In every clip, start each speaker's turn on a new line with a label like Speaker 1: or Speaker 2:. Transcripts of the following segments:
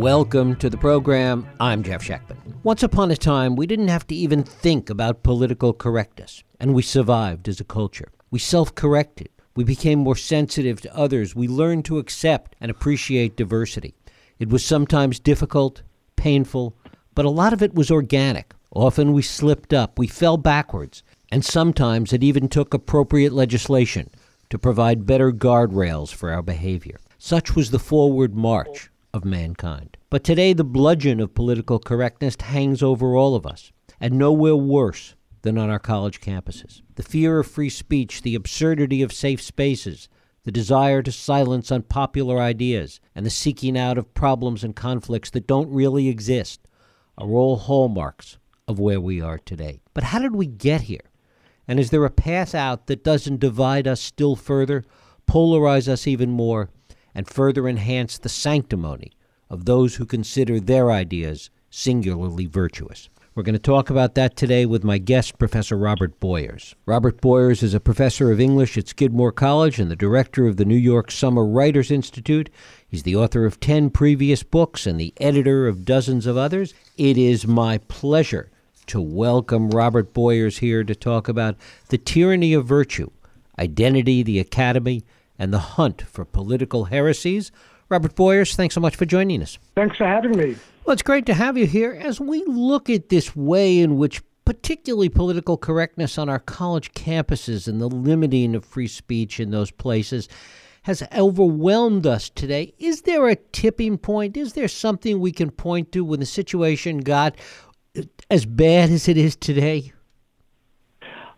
Speaker 1: Welcome to the program. I'm Jeff Schechtman. Once upon a time, we didn't have to even think about political correctness, and we survived as a culture. We self corrected. We became more sensitive to others. We learned to accept and appreciate diversity. It was sometimes difficult, painful, but a lot of it was organic. Often we slipped up, we fell backwards, and sometimes it even took appropriate legislation to provide better guardrails for our behavior. Such was the forward march of mankind. But today, the bludgeon of political correctness hangs over all of us, and nowhere worse than on our college campuses. The fear of free speech, the absurdity of safe spaces, the desire to silence unpopular ideas, and the seeking out of problems and conflicts that don't really exist are all hallmarks of where we are today. But how did we get here? And is there a path out that doesn't divide us still further, polarize us even more, and further enhance the sanctimony of those who consider their ideas singularly virtuous. We're going to talk about that today with my guest, Professor Robert Boyers. Robert Boyers is a professor of English at Skidmore College and the director of the New York Summer Writers Institute. He's the author of 10 previous books and the editor of dozens of others. It is my pleasure to welcome Robert Boyers here to talk about the tyranny of virtue, identity, the academy, and the hunt for political heresies. Robert Boyers, thanks so much for joining us.
Speaker 2: Thanks for having me.
Speaker 1: Well, it's great to have you here as we look at this way in which particularly political correctness on our college campuses and the limiting of free speech in those places has overwhelmed us today. Is there a tipping point? Is there something we can point to when the situation got as bad as it is today?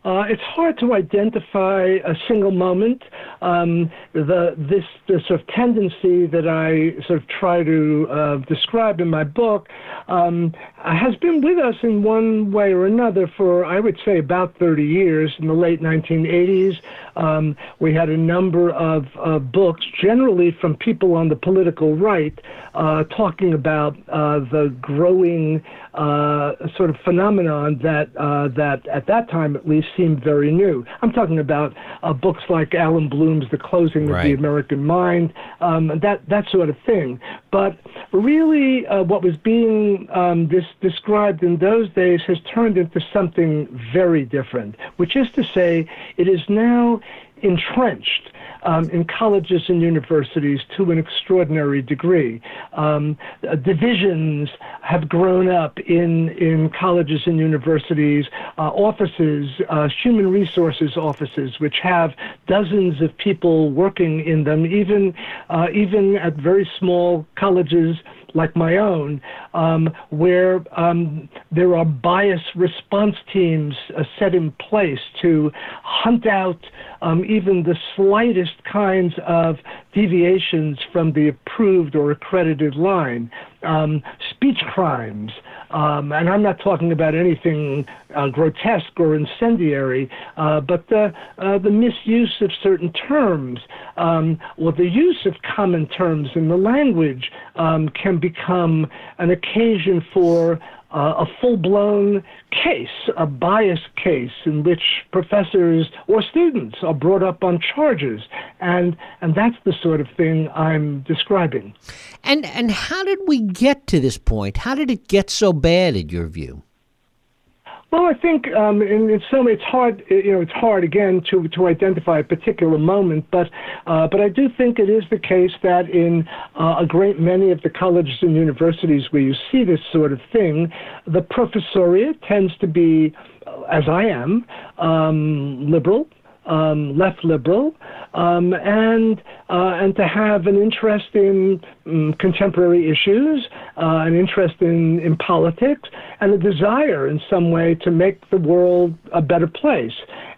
Speaker 2: Uh, it's hard to identify a single moment. Um, the this this sort of tendency that I sort of try to uh, describe in my book um, has been with us in one way or another for I would say about 30 years. In the late 1980s, um, we had a number of uh, books, generally from people on the political right, uh, talking about uh, the growing uh, sort of phenomenon that that at that time at least seemed very new. I'm talking about uh, books like Allan Bloom's The Closing right. of the American Mind, um, that that sort of thing. But really, uh, what was being um, this, described in those days has turned into something very different, which is to say, it is now entrenched um, in colleges and universities to an extraordinary degree. Um, uh, divisions have grown up in, in colleges and universities, uh, offices, uh, human resources offices, which have dozens of people working in them, even, uh, even at very small colleges like my own, um, where um, there are bias response teams uh, set in place to hunt out um, even the slightest kinds of deviations from the approved or accredited line. Um, speech crimes, um, and I'm not talking about anything uh, grotesque or incendiary, uh, but the uh, the misuse of certain terms um, or the use of common terms in the language um, can become an occasion for uh, a full blown case, a bias case in which professors or students are brought up on charges. And, and that's the sort of thing I'm describing.
Speaker 1: And, and how did we get to this point? How did it get so bad, in your view?
Speaker 2: Well, I think um, in, in some it's hard. You know, it's hard again to to identify a particular moment, but uh, but I do think it is the case that in uh, a great many of the colleges and universities where you see this sort of thing, the professoriate tends to be, as I am, um, liberal um, left liberal, um, and uh, and to have an interest in um, contemporary issues, uh, an interest in, in politics, and a desire in some way to make the world a better place.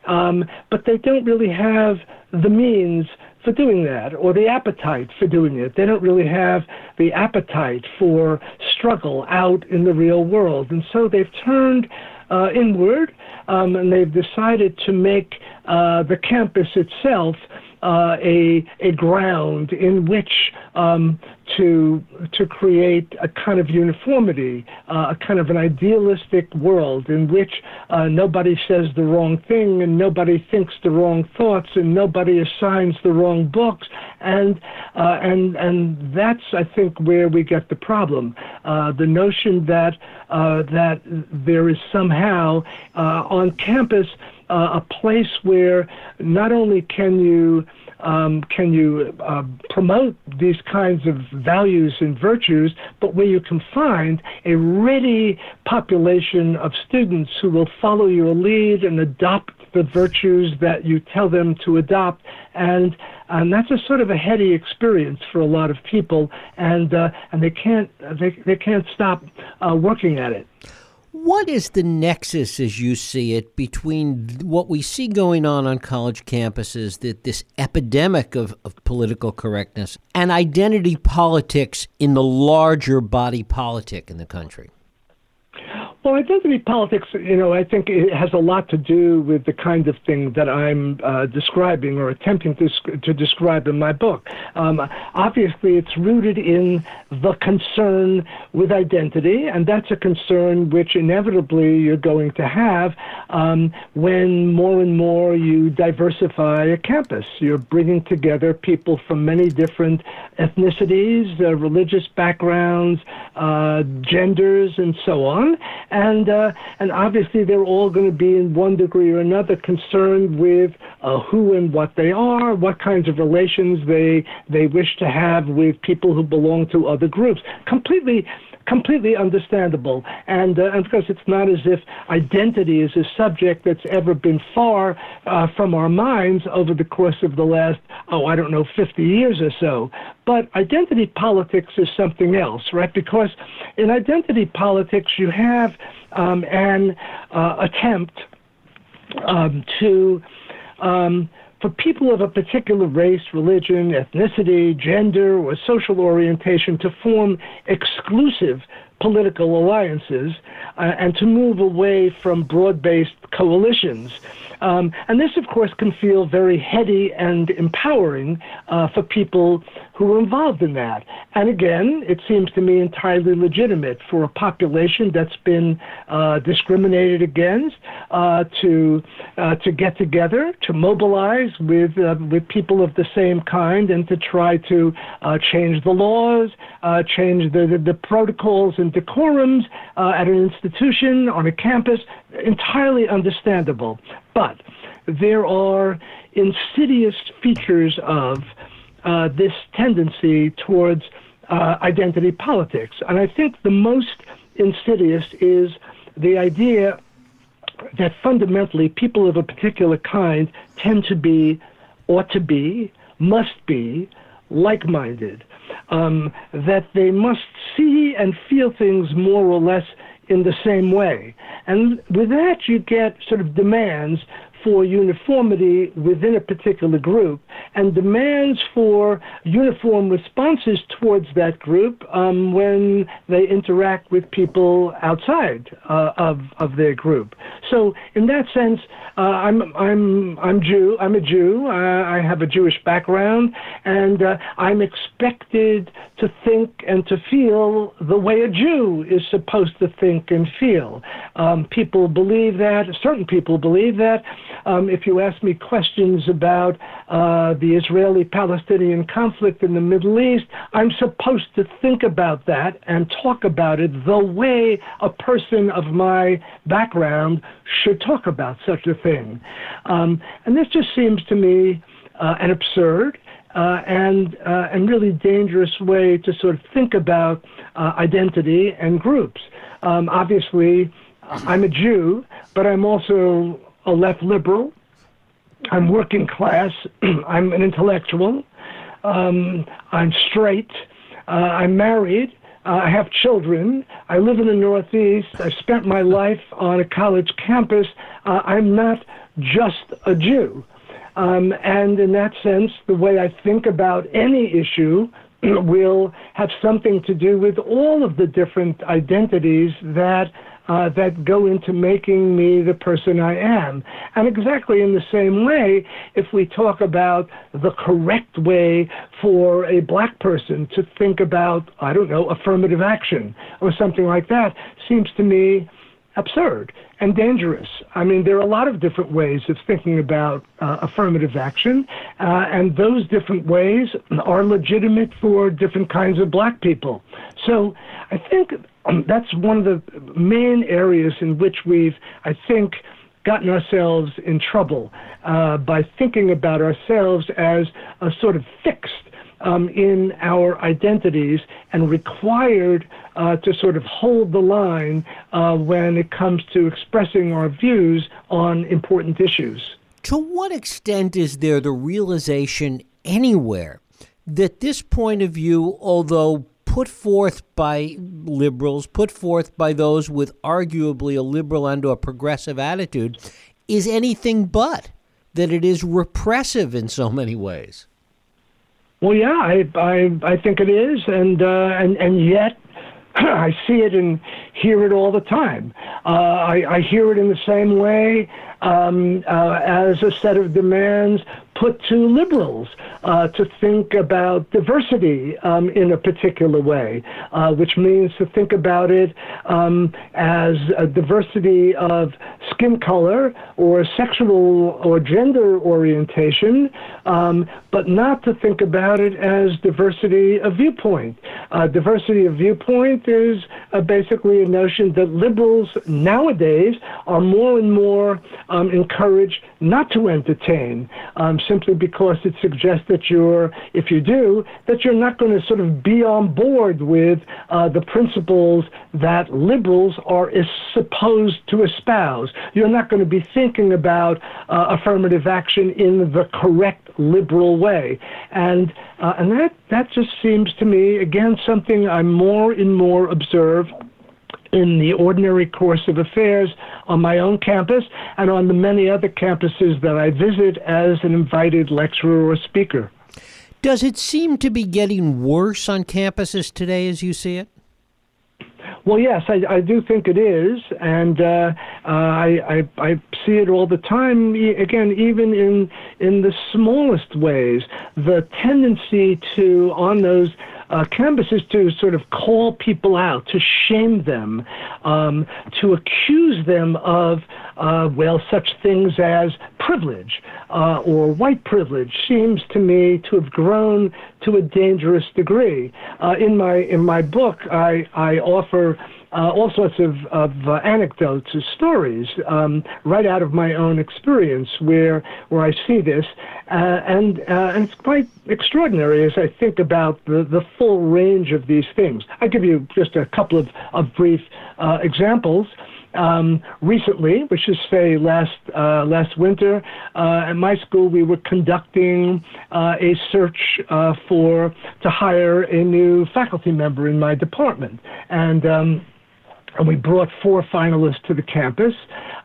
Speaker 2: Um, but they don't really have the means for doing that or the appetite for doing it. They don't really have the appetite for struggle out in the real world. And so they've turned uh, inward um, and they've decided to make uh, the campus itself uh, a a ground in which um, to to create a kind of uniformity, uh, a kind of an idealistic world in which uh, nobody says the wrong thing and nobody thinks the wrong thoughts and nobody assigns the wrong books, and uh, and and that's I think where we get the problem. Uh, the notion that that there is somehow on campus a place where not only can you um, can you uh, promote these kinds of values and virtues, but where you can find a ready population of students who will follow your lead and adopt the virtues that you tell them to adopt, and and that's a sort of a heady experience for a lot of people, and uh, and they can't they they can't stop uh, working at it.
Speaker 1: What is the nexus, as you see it, between what we see going on on college campuses, that this epidemic of, of political correctness, and identity politics in the larger body politic in the country?
Speaker 2: Well, identity politics, you know, I think it has a lot to do with the kind of thing that I'm uh, describing or attempting to, to describe in my book. Um, obviously, it's rooted in the concern with identity, and that's a concern which inevitably you're going to have um, when more and more you diversify a campus. You're bringing together people from many different ethnicities, uh, religious backgrounds, uh, genders, and so on and uh, and obviously they're all going to be in one degree or another concerned with uh, who and what they are, what kinds of relations they they wish to have with people who belong to other groups. Completely completely understandable. And, uh, and because it's not as if identity is a subject that's ever been far uh, from our minds over the course of the last, oh, I don't know, 50 years or so. But identity politics is something else, right? Because in identity politics, you have um, an uh, attempt um, to um, for people of a particular race, religion, ethnicity, gender, or social orientation to form exclusive political alliances uh, and to move away from broad based coalitions. Um, and this, of course, can feel very heady and empowering uh, for people who were involved in that. And again, it seems to me entirely legitimate for a population that's been uh, discriminated against uh, to uh, to get together, to mobilize with uh, with people of the same kind, and to try to uh, change the laws, uh, change the, the, the protocols and decorums at an institution on a campus. Entirely understandable, but there are insidious features of uh, this tendency towards uh, identity politics. And I think the most insidious is the idea that fundamentally people of a particular kind tend to be, ought to be, must be like minded, um, that they must see and feel things more or less in the same way. And with that, you get sort of demands for uniformity within a particular group and demands for uniform responses towards that group um, when they interact with people outside uh, of, of their group. So, in that sense, uh, I'm, I'm, I'm, Jew, I'm a Jew. Uh, I have a Jewish background, and uh, I'm expected to think and to feel the way a Jew is supposed to think and feel. Um, people believe that, certain people believe that. Um, if you ask me questions about uh, the Israeli Palestinian conflict in the Middle East, I'm supposed to think about that and talk about it the way a person of my background should talk about such a thing. Um, and this just seems to me uh, an absurd uh, and uh, and really dangerous way to sort of think about uh, identity and groups. Um, obviously, I'm a Jew, but I'm also a left liberal. I'm working class. I'm an intellectual. Um, I'm straight. Uh, I'm married. Uh, I have children. I live in the Northeast. I spent my life on a college campus. Uh, I'm not just a Jew. Um, and in that sense, the way I think about any issue, will have something to do with all of the different identities that uh, that go into making me the person I am. And exactly in the same way, if we talk about the correct way for a black person to think about, I don't know, affirmative action or something like that, seems to me absurd and dangerous. I mean, there are a lot of different ways of thinking about uh, affirmative action, uh, and those different ways are legitimate for different kinds of black people. So I think um, that's one of the main areas in which we've, I think, gotten ourselves in trouble uh, by thinking about ourselves as a sort of fixed um, in our identities and required uh, to sort of hold the line uh, when it comes to expressing our views on important issues.
Speaker 1: To what extent is there the realization anywhere that this point of view, although put forth by liberals, put forth by those with arguably a liberal and or progressive attitude, is anything but that it is repressive in so many ways.
Speaker 2: Well, yeah, I I, I think it is, and uh, and and yet I see it and hear it all the time. Uh, I, I hear it in the same way um, uh, as a set of demands put to liberals uh, to think about diversity um, in a particular way, uh, which means to think about it um, as a diversity of skin color or sexual or gender orientation, um, but not to think about it as diversity of viewpoint. Uh, diversity of viewpoint is uh, basically a notion that liberals nowadays are more and more um, encouraged not to entertain um, simply because it suggests that you're, if you do, that you're not going to sort of be on board with uh, the principles that liberals are supposed to espouse. You're not going to be thinking about uh, affirmative action in the correct liberal way, and uh, and that that just seems to me again something I more and more observe in the ordinary course of affairs on my own campus and on the many other campuses that I visit as an invited lecturer or speaker.
Speaker 1: Does it seem to be getting worse on campuses today as you see it?
Speaker 2: Well, yes, I, I do think it is, and uh, uh, I, I, I see it all the time. Again, even in in the smallest ways, the tendency to on those uh, canvas is to sort of call people out, to shame them, um, to accuse them of, uh, well, such things as privilege uh, or white privilege seems to me to have grown to a dangerous degree. Uh, in my in my book, I, I offer uh, all sorts of, of uh, anecdotes or stories um, right out of my own experience where where I see this, uh, and uh, and it's quite extraordinary as I think about the, the full range of these things. I give you just a couple of, of brief uh, examples. Um, recently, which is say last uh, last winter, uh, at my school we were conducting uh, a search uh, for to hire a new faculty member in my department, and um, and we brought four finalists to the campus,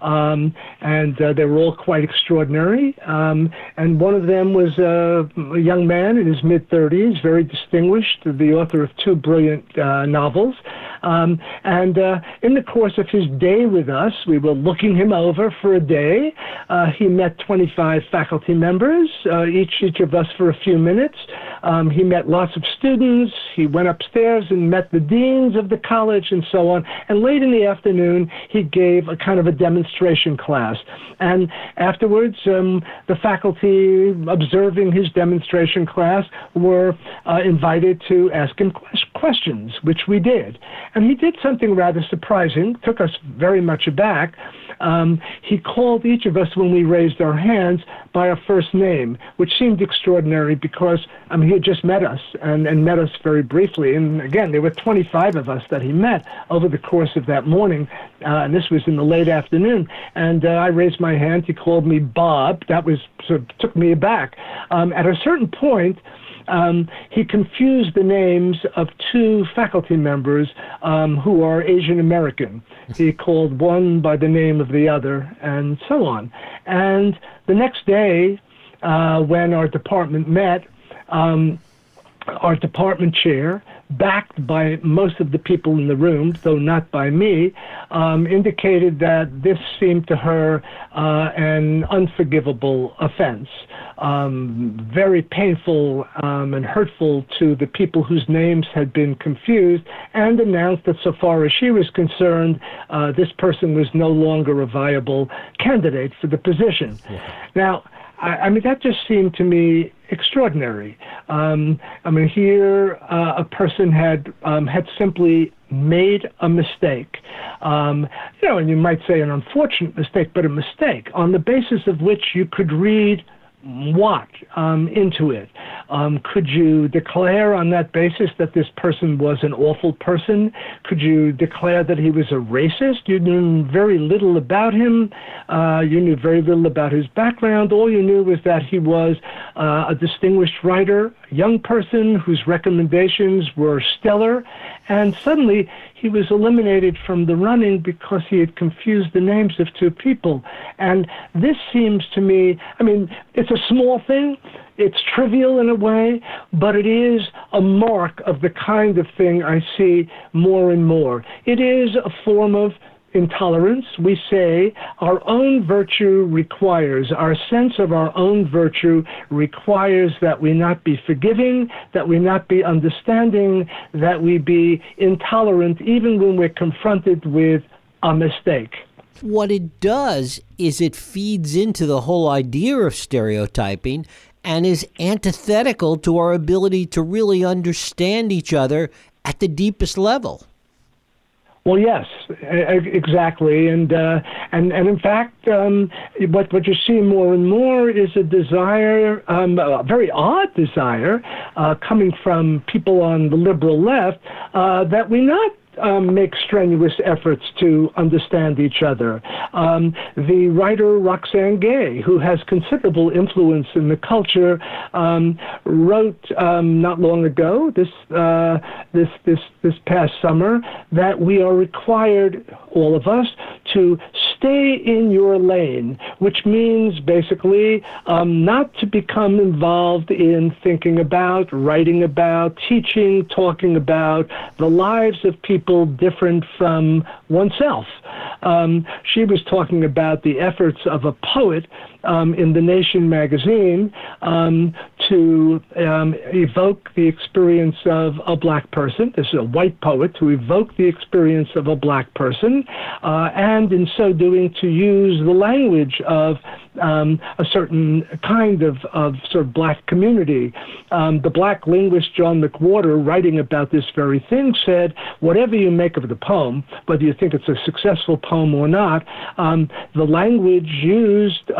Speaker 2: um, and uh, they were all quite extraordinary. Um, and one of them was uh, a young man in his mid 30s, very distinguished, the author of two brilliant uh, novels. Um, and uh, in the course of his day with us, we were looking him over for a day. Uh, he met 25 faculty members, uh, each each of us for a few minutes. Um, he met lots of students. He went upstairs and met the deans of the college and so on. And late in the afternoon, he gave a kind of a demonstration class. And afterwards, um, the faculty observing his demonstration class were uh, invited to ask him questions, which we did. And he did something rather surprising, took us very much aback. Um, he called each of us when we raised our hands by our first name, which seemed extraordinary because um, he had just met us and, and met us very briefly. And again, there were 25 of us that he met over the course of that morning, uh, and this was in the late afternoon. And uh, I raised my hand. He called me Bob. That was sort of took me aback. Um, at a certain point, um, he confused the names of two faculty members um, who are Asian American. He called one by the name of the other, and so on. And the next day, uh, when our department met, um, our department chair, backed by most of the people in the room, though not by me, um, indicated that this seemed to her uh, an unforgivable offense, um, very painful um, and hurtful to the people whose names had been confused, and announced that so far as she was concerned, uh, this person was no longer a viable candidate for the position. Yeah. Now, I, I mean, that just seemed to me extraordinary. Um, I mean, here uh, a person had um, had simply made a mistake, um, you know, and you might say an unfortunate mistake, but a mistake on the basis of which you could read what um, into it? Um, could you declare on that basis that this person was an awful person? Could you declare that he was a racist? You knew very little about him. Uh, you knew very little about his background. All you knew was that he was uh, a distinguished writer, a young person whose recommendations were stellar, and suddenly he was eliminated from the running because he had confused the names of two people. And this seems to me, I mean, it's a small thing, it's trivial in a way, but it is a mark of the kind of thing I see more and more. It is a form of intolerance, we say our own virtue requires, our sense of our own virtue requires that we not be forgiving, that we not be understanding, that we be intolerant even when we're confronted with a mistake.
Speaker 1: What it does is it feeds into the whole idea of stereotyping and is antithetical to our ability to really understand each other at the deepest level.
Speaker 2: Well, yes, exactly, and uh, and and in fact, um, what what you see more and more is a desire, um, a very odd desire, uh, coming from people on the liberal left, uh, that we not um, make strenuous efforts to understand each other. Um, the writer Roxane Gay, who has considerable influence in the culture, um, wrote um, not long ago, this uh, this this this past summer, that we are required, all of us, to stay in your lane, which means basically um, not to become involved in thinking about, writing about, teaching, talking about the lives of people different from oneself. Um, she was talking about the efforts of a poet um, in The Nation magazine um, to um, evoke the experience of a black person. This is a white poet to evoke the experience of a black person, uh, and in so doing, to use the language of um, a certain kind of, of sort of black community. Um, the black linguist John McWhorter, writing about this very thing, said, whatever you make of the poem, whether you think it's a successful poem or not, um, the language used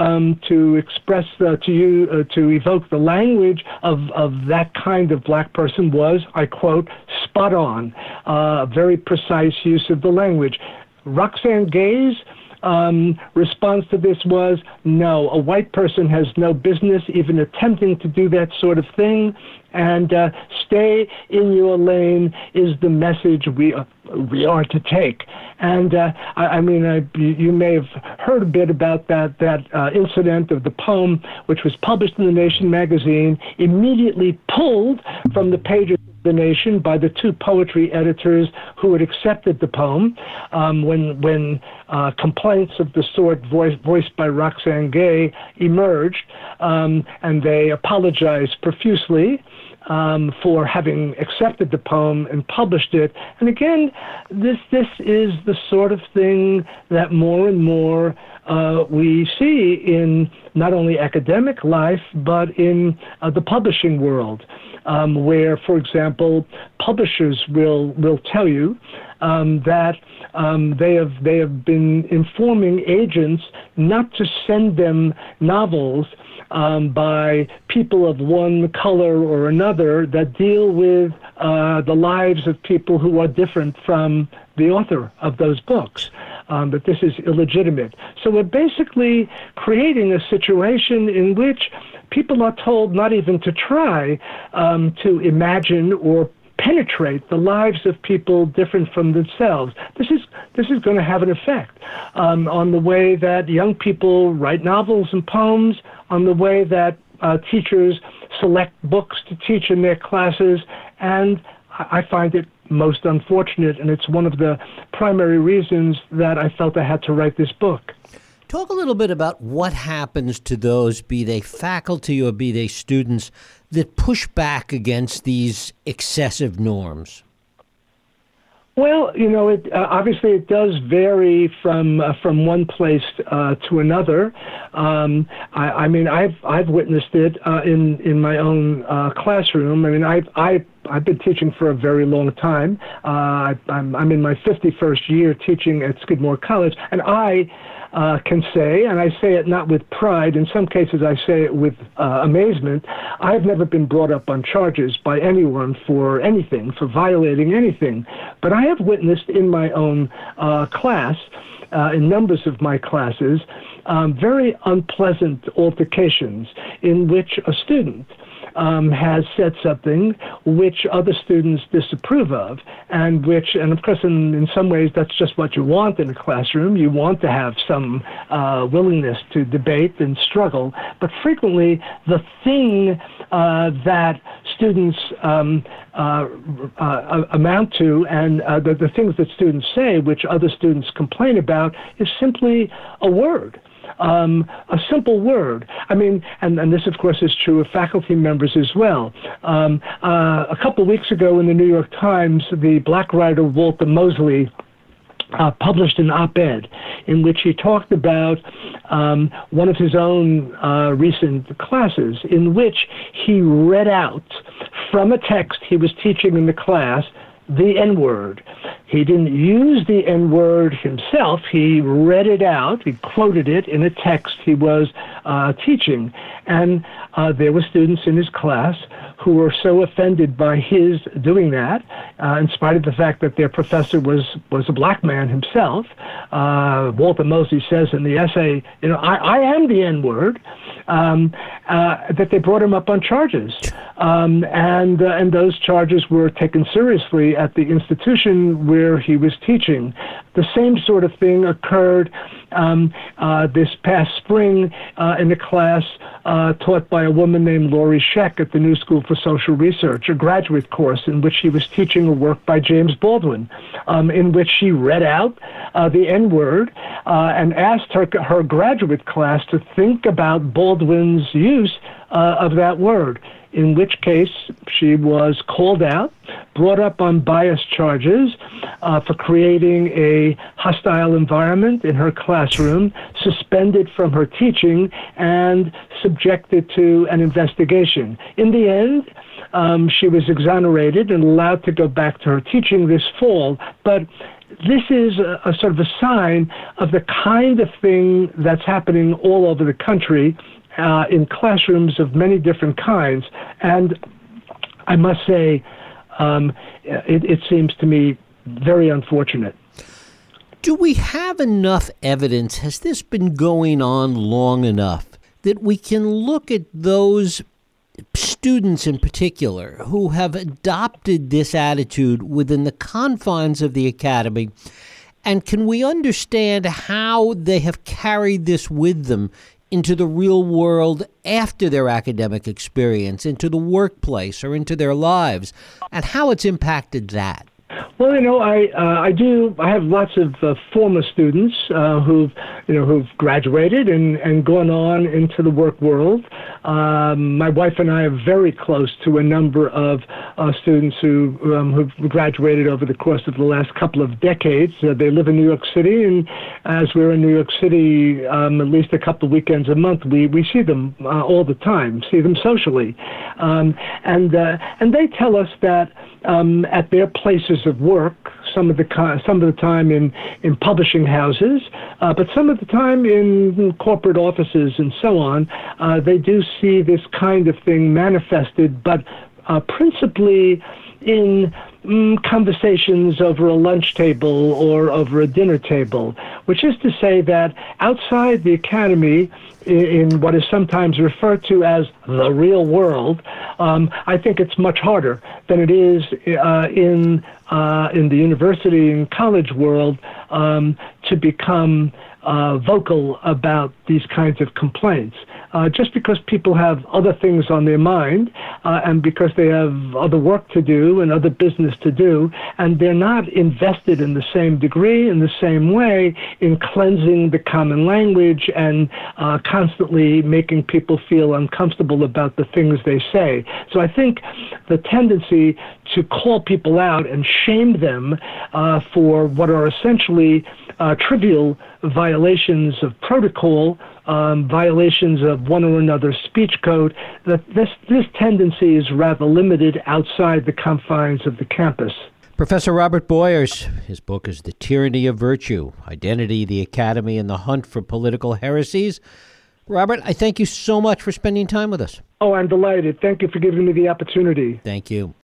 Speaker 2: to express, uh, to you, uh, to evoke the language of, of that kind of black person was, I quote, spot on, uh, very precise use of the language. Roxane Gay's um, response to this was no, a white person has no business even attempting to do that sort of thing. And uh, stay in your lane is the message we uh, we are to take. And uh, I, I, mean, I, you may have heard a bit about that that uh, incident of the poem, which was published in the Nation magazine, immediately pulled from the pages the Nation by the two poetry editors who had accepted the poem. Um, when when uh, complaints of the sort voice, voiced by Roxane Gay emerged, um, and they apologized profusely. Um, for having accepted the poem and published it. And again, this this is the sort of thing that more and more uh, we see in not only academic life but in uh, the publishing world um, where, for example, publishers will will tell you um, that um, they have they have been informing agents not to send them novels um, by people of one color or another that deal with uh, the lives of people who are different from the author of those books. Um, that this is illegitimate. So we're basically creating a situation in which people are told not even to try um, to imagine or penetrate the lives of people different from themselves. This is this is going to have an effect um, on the way that young people write novels and poems, on the way that uh, teachers select books to teach in their classes, and I find it most unfortunate, and it's one of the primary reasons that I felt I had to write this book.
Speaker 1: Talk a little bit about what happens to those, be they faculty or be they students, that push back against these excessive norms.
Speaker 2: Well, you know, it uh, obviously it does vary from uh, from one place uh, to another. Um, I, I, mean, I've I've witnessed it uh, in in my own uh, classroom. I mean, I've I I've been teaching for a very long time. Uh, I'm I'm in my 51st year teaching at Skidmore College, and I uh, can say, and I say it not with pride, in some cases I say it with uh, amazement, I've never been brought up on charges by anyone for anything, for violating anything. But I have witnessed in my own uh, class, uh, in numbers of my classes, um, very unpleasant altercations in which a student um, has said something which other students disapprove of, and which, and of course, in, in some ways, that's just what you want in a classroom. You want to have some uh, willingness to debate and struggle, but frequently the thing uh, that students um, uh, uh amount to and uh, the, the things that students say, which other students complain about, is simply a word um, a simple word. I mean, and, and this, of course, is true of faculty members as well. Um, uh, a couple weeks ago in the New York Times, the black writer Walter Mosley uh, published an op ed in which he talked about um, one of his own uh, recent classes, in which he read out from a text he was teaching in the class the N word. He didn't use the N word himself. He read it out. He quoted it in a text he was uh, teaching. And uh, there were students in his class who were so offended by his doing that, uh, in spite of the fact that their professor was, was a black man himself. Uh, Walter Mosley says in the essay, you know, I, I am the N word, um, uh, that they brought him up on charges. Um, and, uh, and those charges were taken seriously at the institution where he was teaching. The same sort of thing occurred um, this past spring uh, in a class uh, taught by a woman named Laurie Scheck at the New School for Social Research, a graduate course in which she was teaching a work by James Baldwin, um, in which she read out uh, the N word uh, and asked her, her graduate class to think about Baldwin's use uh, of that word in which case she was called out, brought up on bias charges uh, for creating a hostile environment in her classroom, suspended from her teaching, and subjected to an investigation. In the end, um, she was exonerated and allowed to go back to her teaching this fall, but this is a, a, sort of a sign of the kind of thing that's happening all over the country uh, in classrooms of many different kinds. And I must say, um, it, it seems to me very unfortunate.
Speaker 1: Do we have enough evidence? Has this been going on long enough that we can look at those students in particular who have adopted this attitude within the confines of the academy? And can we understand how they have carried this with them into the real world after their academic experience, into the workplace or into their lives, and how it's impacted that.
Speaker 2: Well, you know, I uh, I do. I have lots of uh, former students uh, who've you know who've graduated and and gone on into the work world. Um, my wife and I are very close to a number of uh, students who um, who've graduated over the course of the last couple of decades. Uh, they live in New York City, and as we're in New York City, um, at least a couple of weekends a month, we we see them uh, all the time. See them socially, um, and and they tell us that um, at their places of work, some of the some of the time in in publishing houses, uh, but some of the time in corporate offices and so on. Uh, they do see this kind of thing manifested, but uh, principally in mm, conversations over a lunch table or over a dinner table, which is to say that outside the academy, in what is sometimes referred to as the real world, um, I think it's much harder than it is uh, in uh, in the university and college world um, to become uh, vocal about these kinds of complaints. Uh, just because people have other things on their mind uh, and because they have other work to do and other business to do, and they're not invested in the same degree, in the same way, in cleansing the common language and uh, constantly making people feel uncomfortable about the things they say. So I think the tendency to call people out and shame them uh, for what are essentially uh, trivial violations of protocol, um, violations of one or another speech code, that this, this tendency is rather limited outside the confines of the campus.
Speaker 1: Professor Robert Boyers, his book is The Tyranny of Virtue Identity, the Academy, and the Hunt for Political Heresies. Robert, I thank you so much for spending time with us.
Speaker 2: Oh, I'm delighted. Thank you for giving me the opportunity.
Speaker 1: Thank you.